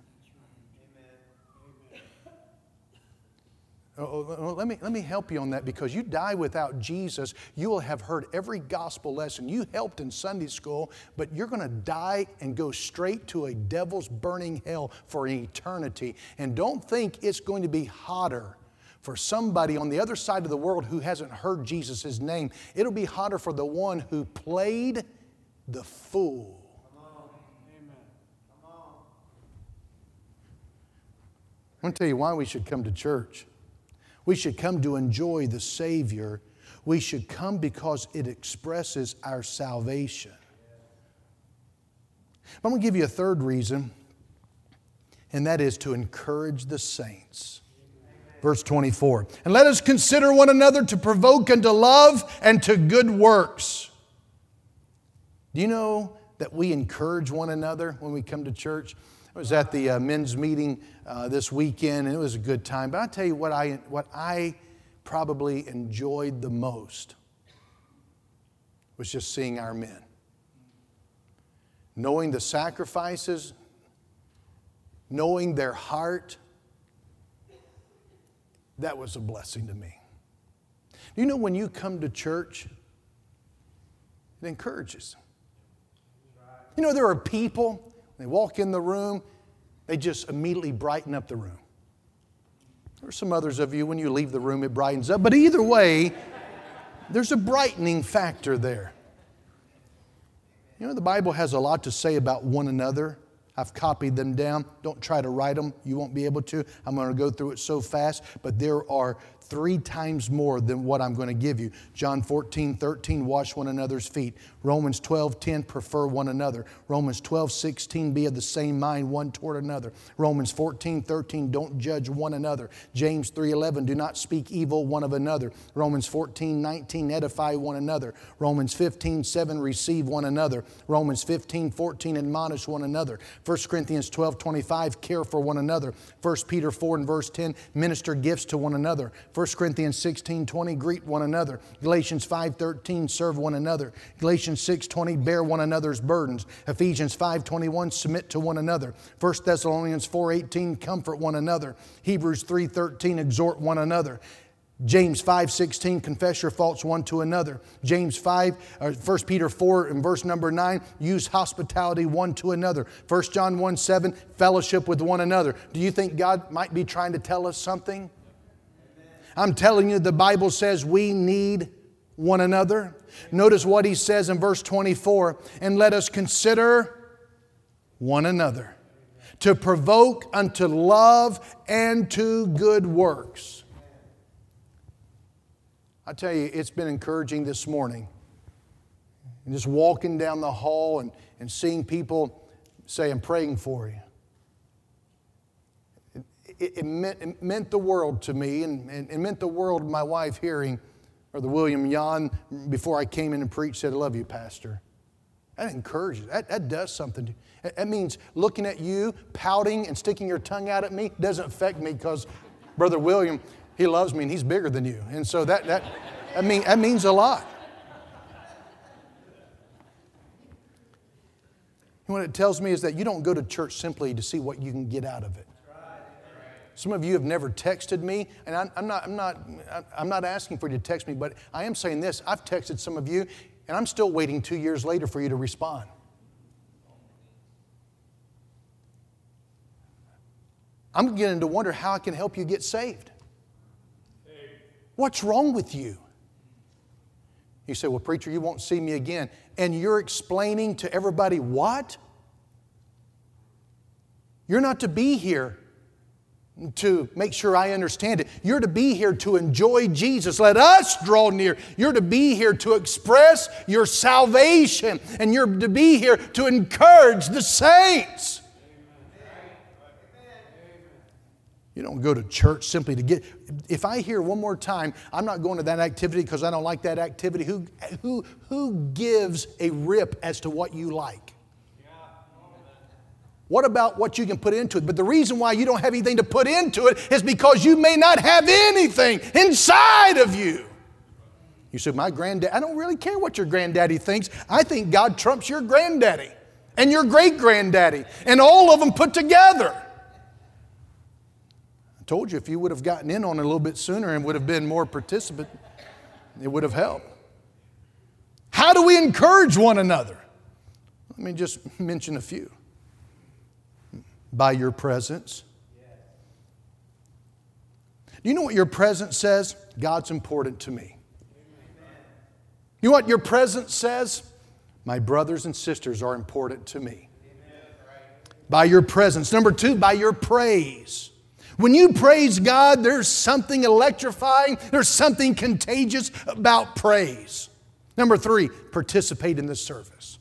Oh, oh, oh, let me, let me help you on that because you die without Jesus. You will have heard every gospel lesson. You helped in Sunday school, but you're going to die and go straight to a devil's burning hell for eternity. And don't think it's going to be hotter for somebody on the other side of the world who hasn't heard Jesus' name. It'll be hotter for the one who played the fool. I'm going to tell you why we should come to church. We should come to enjoy the Savior. We should come because it expresses our salvation. I'm going to give you a third reason, and that is to encourage the saints. Verse 24. And let us consider one another to provoke unto love and to good works. Do you know that we encourage one another when we come to church? I was at the uh, men's meeting uh, this weekend, and it was a good time. But I'll tell you what I, what I probably enjoyed the most was just seeing our men. Knowing the sacrifices, knowing their heart, that was a blessing to me. You know, when you come to church, it encourages. You know, there are people they walk in the room, they just immediately brighten up the room. There's some others of you, when you leave the room, it brightens up. But either way, There's a brightening factor there. You know, the Bible has a lot to say about one another. I've copied them down. Don't try to write them. You won't be able to. I'm going to go through it so fast, but there are three times more than what I'm going to give you. John 14, 13, wash one another's feet. Romans 12, 10, prefer one another. Romans 12, 16, be of the same mind one toward another. Romans 14, 13, don't judge one another. James 3, 11, do not speak evil one of another. Romans 14, 19, edify one another. Romans 15, 7, receive one another. Romans 15, 14, admonish one another. 1 Corinthians 12, 25, care for one another. 1 Peter 4 and verse 10, minister gifts to one another. 1 Corinthians 16 20, greet one another. Galatians 5 13, serve one another. Galatians 6 20, bear one another's burdens. Ephesians 5 21, submit to one another. 1 Thessalonians 4 18, comfort one another. Hebrews 3 13, exhort one another. James 5, 16, confess your faults one to another. James 5, uh, or 1 Peter 4 and verse number 9, use hospitality one to another. 1 John 1, 7, fellowship with one another. Do you think God might be trying to tell us something? I'm telling you, the Bible says we need one another. Notice what he says in verse 24 and let us consider one another to provoke unto love and to good works. I tell you, it's been encouraging this morning. And just walking down the hall and, and seeing people say, I'm praying for you it, it, meant, it meant the world to me, and, and it meant the world my wife hearing or the William Jan, before I came in and preached, said, I love you, Pastor. That encourages, that, that does something. That means looking at you, pouting, and sticking your tongue out at me doesn't affect me because Brother William, he loves me and he's bigger than you. And so that, that, that, mean, that means a lot. What it tells me is that you don't go to church simply to see what you can get out of it. Some of you have never texted me, and I'm, I'm, not, I'm, not, I'm not asking for you to text me, but I am saying this. I've texted some of you, and I'm still waiting two years later for you to respond. I'm beginning to wonder how I can help you get saved. What's wrong with you? You say, Well, preacher, you won't see me again. And you're explaining to everybody what? You're not to be here to make sure I understand it. You're to be here to enjoy Jesus. Let us draw near. You're to be here to express your salvation, and you're to be here to encourage the saints. You don't go to church simply to get. If I hear one more time, I'm not going to that activity because I don't like that activity. Who, who, who gives a rip as to what you like? What about what you can put into it? But the reason why you don't have anything to put into it is because you may not have anything inside of you. You said, My granddad, I don't really care what your granddaddy thinks. I think God trumps your granddaddy and your great granddaddy and all of them put together. I told you if you would have gotten in on it a little bit sooner and would have been more participant, it would have helped. How do we encourage one another? Let me just mention a few by your presence. Do you know what your presence says? God's important to me. You know what your presence says? My brothers and sisters are important to me. By your presence. Number two, by your praise. When you praise God, there's something electrifying, there's something contagious about praise. Number three, participate in the service.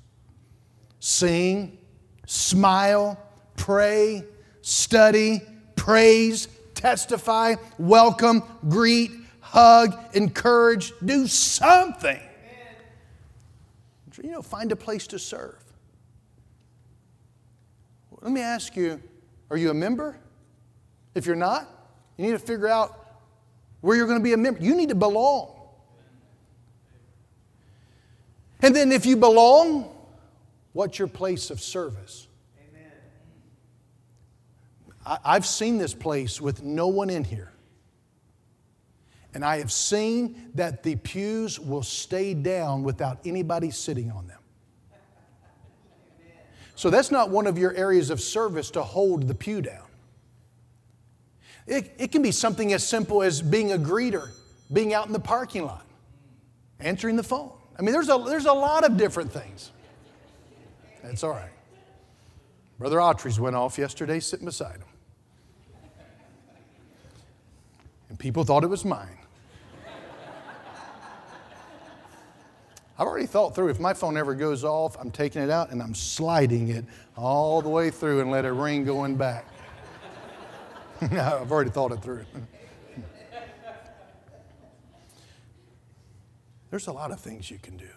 Sing, smile, pray, study, praise, testify, welcome, greet, hug, encourage, do something. You know, find a place to serve. Let me ask you are you a member? If you're not, you need to figure out where you're going to be a member. You need to belong. And then, if you belong, what's your place of service? I've seen this place with no one in here. And I have seen that the pews will stay down without anybody sitting on them. So that's not one of your areas of service to hold the pew down. It, it can be something as simple as being a greeter, being out in the parking lot. answering the phone. I mean, there's a, there's a lot of different things. That's all right. Brother Autry's went off yesterday sitting beside him. And people thought it was mine. I've already thought through if my phone ever goes off, I'm taking it out and I'm sliding it all the way through and let it ring going back. I've already thought it through. There's a lot of things you can do.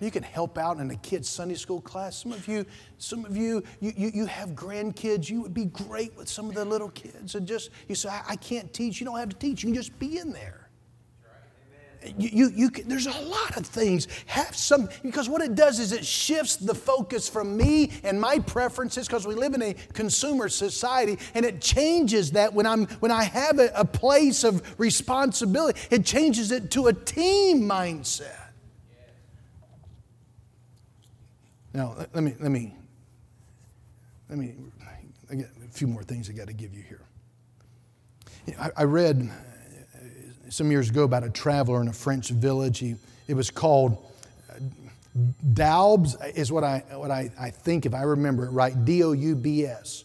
You can help out in a kid's Sunday school class. Some of you, some of you, you, you, you have grandkids. You would be great with some of the little kids. And just, you say, I, I can't teach. You don't have to teach. You can just be in there. You, you, you can, there's a lot of things. Have some, because what it does is it shifts the focus from me and my preferences, because we live in a consumer society, and it changes that when, I'm, when I have a, a place of responsibility, it changes it to a team mindset. Now, let me, let me, let me, I got a few more things I got to give you here. I, I read some years ago about a traveler in a French village. He, it was called uh, Doubs, is what, I, what I, I think, if I remember it right, D O U B S.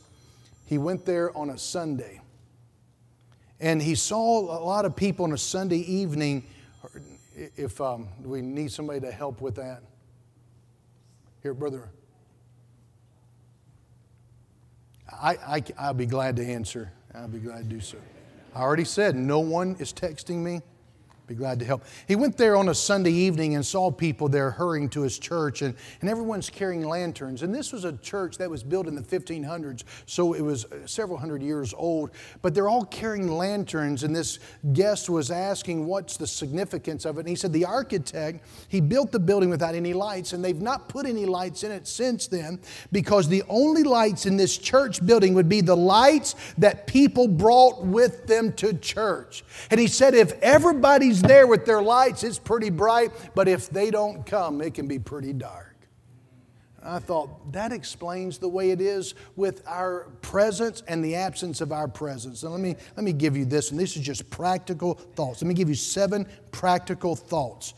He went there on a Sunday. And he saw a lot of people on a Sunday evening. If um, we need somebody to help with that. Here, brother. I, I, I'll be glad to answer. I'll be glad to do so. I already said no one is texting me. Be glad to help. He went there on a Sunday evening and saw people there hurrying to his church, and, and everyone's carrying lanterns. And this was a church that was built in the 1500s, so it was uh, several hundred years old. But they're all carrying lanterns, and this guest was asking, What's the significance of it? And he said, The architect, he built the building without any lights, and they've not put any lights in it since then because the only lights in this church building would be the lights that people brought with them to church. And he said, If everybody's there with their lights, it's pretty bright, but if they don't come, it can be pretty dark. I thought that explains the way it is with our presence and the absence of our presence. And let me, let me give you this, and this is just practical thoughts. Let me give you seven practical thoughts.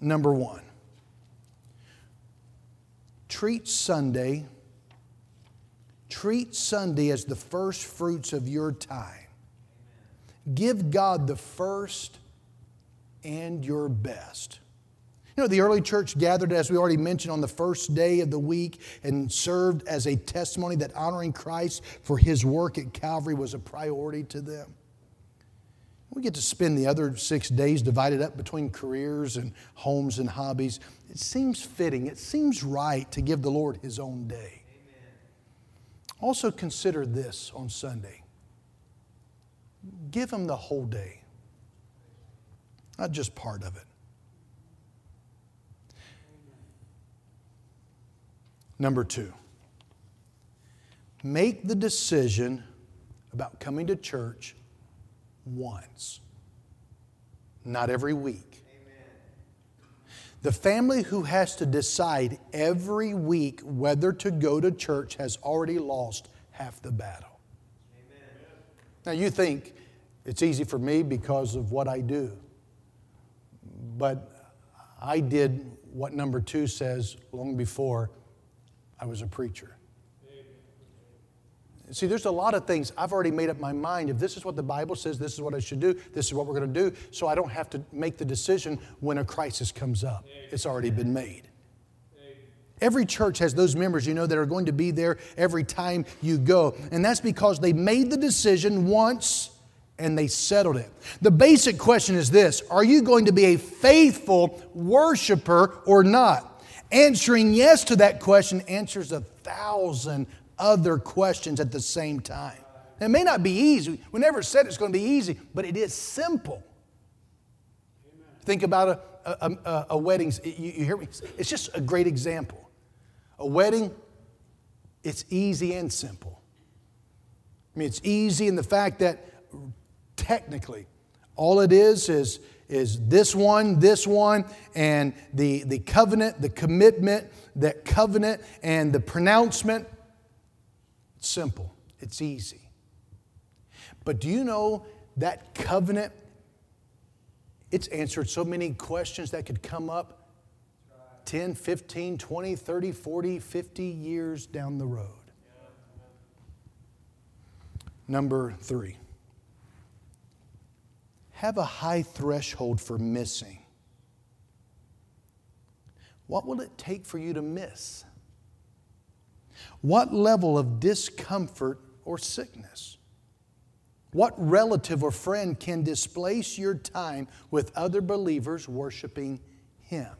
Number one, treat Sunday, treat Sunday as the first fruits of your time. Give God the first and your best. You know, the early church gathered, as we already mentioned, on the first day of the week and served as a testimony that honoring Christ for his work at Calvary was a priority to them. We get to spend the other six days divided up between careers and homes and hobbies. It seems fitting, it seems right to give the Lord his own day. Amen. Also, consider this on Sunday give him the whole day not just part of it. Number two, make the decision about coming to church once, not every week. The family who has to decide every week whether to go to church has already lost half the battle. Amen. Now, you think it's easy for me because of what I do. But I did what number two says long before I was a preacher. See, there's a lot of things I've already made up my mind. If this is what the Bible says, this is what I should do, this is what we're going to do, so I don't have to make the decision when a crisis comes up. It's already been made. Every church has those members, you know, that are going to be there every time you go. And that's because they made the decision once and they settled it. The basic question is this Are you going to be a faithful worshiper or not? Answering yes to that question answers a thousand other questions at the same time. It may not be easy. We never said it's going to be easy, but it is simple. Amen. Think about a, a, a, a wedding. You, you hear me? It's just a great example. A wedding, it's easy and simple. I mean, it's easy in the fact that technically. All it is is, is this one, this one, and the, the covenant, the commitment, that covenant, and the pronouncement. It's simple, it's easy. But do you know that covenant It's answered so many questions that could come up 10, 15, 20, 30, 40, 50 years down the road. Number three, have a high threshold for missing. What will it take for you to miss? What level of discomfort or sickness? What relative or friend can displace your time with other believers worshiping Him?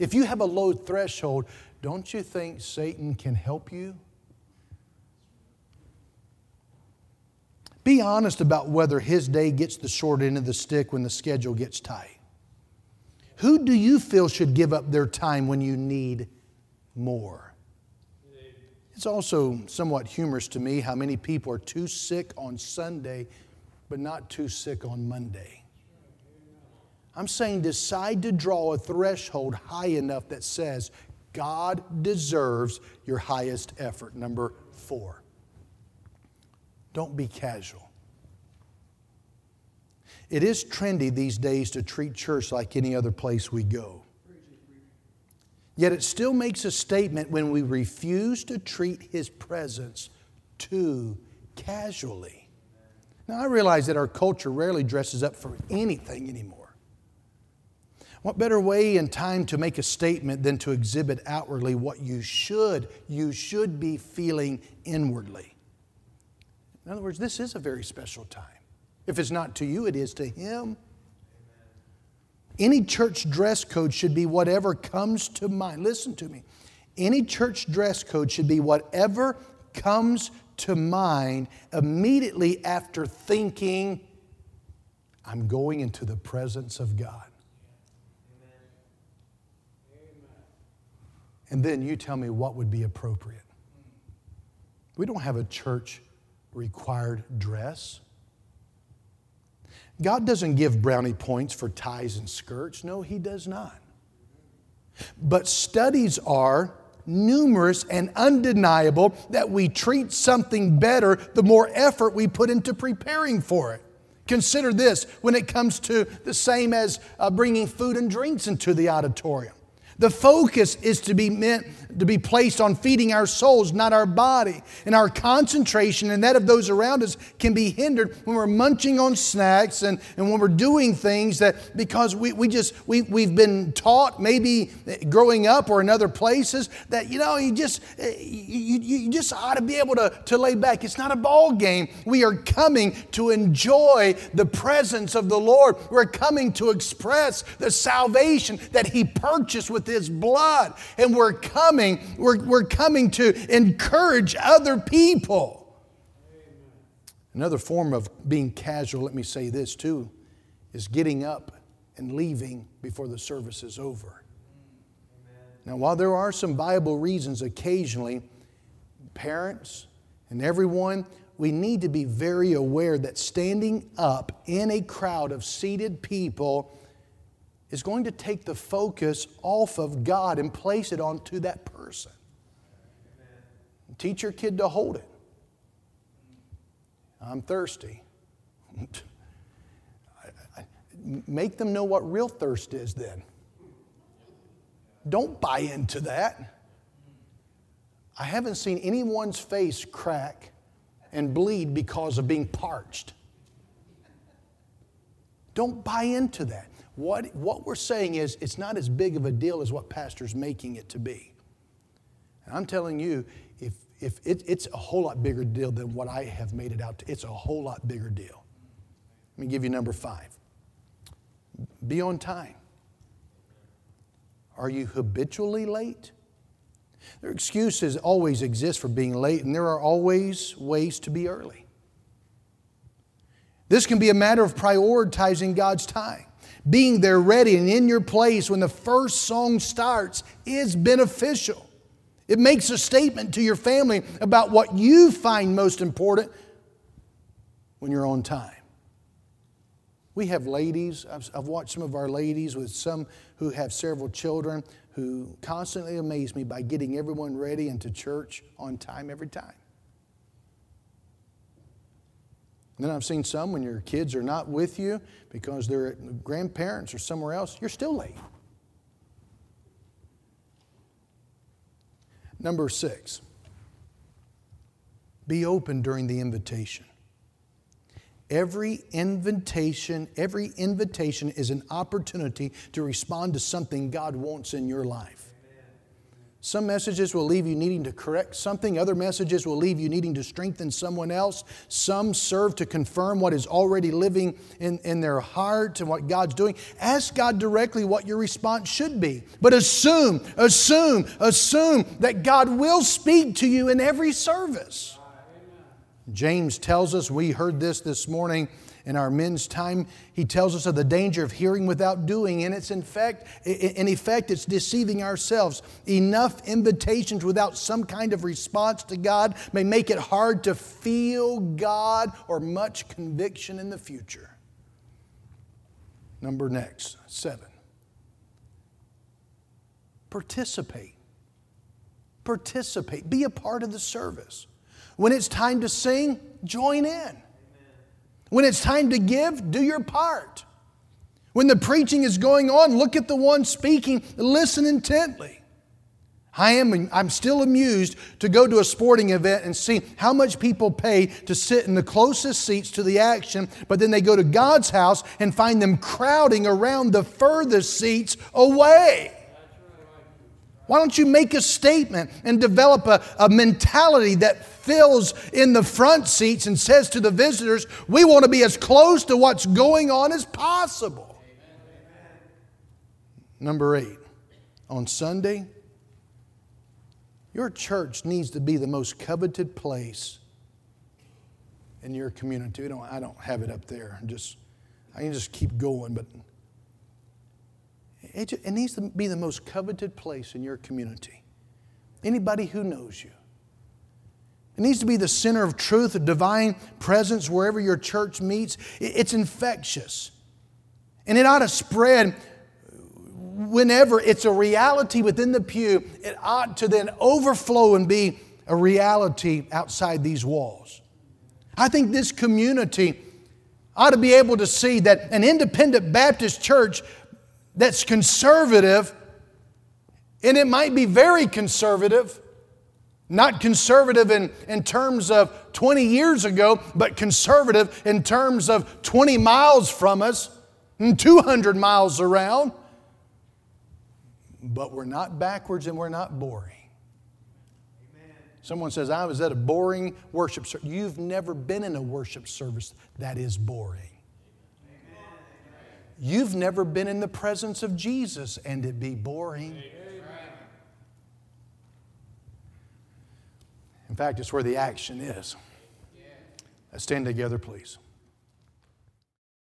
If you have a low threshold, don't you think Satan can help you? Be honest about whether his day gets the short end of the stick when the schedule gets tight. Who do you feel should give up their time when you need more? It's also somewhat humorous to me how many people are too sick on Sunday, but not too sick on Monday. I'm saying decide to draw a threshold high enough that says God deserves your highest effort. Number four, don't be casual. It is trendy these days to treat church like any other place we go. Yet it still makes a statement when we refuse to treat His presence too casually. Now, I realize that our culture rarely dresses up for anything anymore. What better way and time to make a statement than to exhibit outwardly what you should, you should be feeling inwardly? In other words, this is a very special time. If it's not to you, it is to Him. Any church dress code should be whatever comes to mind. Listen to me. Any church dress code should be whatever comes to mind immediately after thinking, I'm going into the presence of God. And then you tell me what would be appropriate. We don't have a church required dress. God doesn't give brownie points for ties and skirts. No, He does not. But studies are numerous and undeniable that we treat something better the more effort we put into preparing for it. Consider this when it comes to the same as uh, bringing food and drinks into the auditorium. The focus is to be meant to be placed on feeding our souls, not our body. And our concentration and that of those around us can be hindered when we're munching on snacks and, and when we're doing things that because we, we just we, we've been taught maybe growing up or in other places that you know you just eh, you, you just ought to be able to, to lay back. It's not a ball game. We are coming to enjoy the presence of the Lord. We're coming to express the salvation that He purchased with His blood. And we're coming coming, we're, we're coming to encourage other people. Another form of being casual, let me say this too, is getting up and leaving before the service is over. Now, while there are some viable reasons occasionally, parents and everyone, we need to be very aware that standing up in a crowd of seated people is going to take the focus off of God and place it onto that person. Teach your kid to hold it. I'm thirsty. Make them know what real thirst is then. Don't buy into that. I haven't seen anyone's face crack and bleed because of being parched. Don't buy into that. What, what we're saying is it's not as big of a deal as what pastor's making it to be. And I'm telling you, if, if it, it's a whole lot bigger deal than what I have made it out to, it's a whole lot bigger deal. Let me give you number five be on time. Are you habitually late? There excuses always exist for being late, and there are always ways to be early. This can be a matter of prioritizing God's time being there ready and in your place when the first song starts is beneficial. It makes a statement to your family about what you find most important when you're on time. We have ladies, I've, I've, watched some of our ladies with some who have several children who constantly amaze me by getting everyone ready into church on time every time. Then I've seen some when your kids are not with you because they're at grandparents or somewhere else, you're still late. Number six, be open during the invitation. Every invitation, every invitation is an opportunity to respond to something God wants in your life. Some messages will leave you needing to correct something. Other messages will leave you needing to strengthen someone else. Some serve to confirm what is already living in, in their heart and what God's doing. Ask God directly what your response should be. But assume, assume, assume that God will speak to you in every service. James tells us, we heard this this morning in our men's time, he tells us of the danger of hearing without doing, and it's in fact, in effect, it's deceiving ourselves. Enough invitations without some kind of response to God may make it hard to feel God or much conviction in the future. Number next, seven. Participate. Participate. Be a part of the service. When it's time to sing, join in. When it's time to give, do your part. When the preaching is going on, look at the one speaking, listen intently. I am I'm still amused to go to a sporting event and see how much people pay to sit in the closest seats to the action, but then they go to God's house and find them crowding around the furthest seats away. Why don't you make a statement and develop a, a mentality that fills in the front seats and says to the visitors, We want to be as close to what's going on as possible? Number eight, on Sunday, your church needs to be the most coveted place in your community. Don't, I don't have it up there. Just I can just keep going, but it, it needs to be the most coveted place in your community. Anybody who knows you. It needs to be the center of truth, a divine presence wherever your church meets. It's infectious. And it ought to spread whenever it's a reality within the pew, it ought to then overflow and be a reality outside these walls. I think this community ought to be able to see that an independent Baptist church that's conservative, and it might be very conservative, not conservative in, in terms of 20 years ago, but conservative in terms of 20 miles from us and 200 miles around. But we're not backwards and we're not boring. Someone says, I was at a boring worship service. You've never been in a worship service that is boring. You've never been in the presence of Jesus and it be boring. In fact, it's where the action is. Let's stand together, please.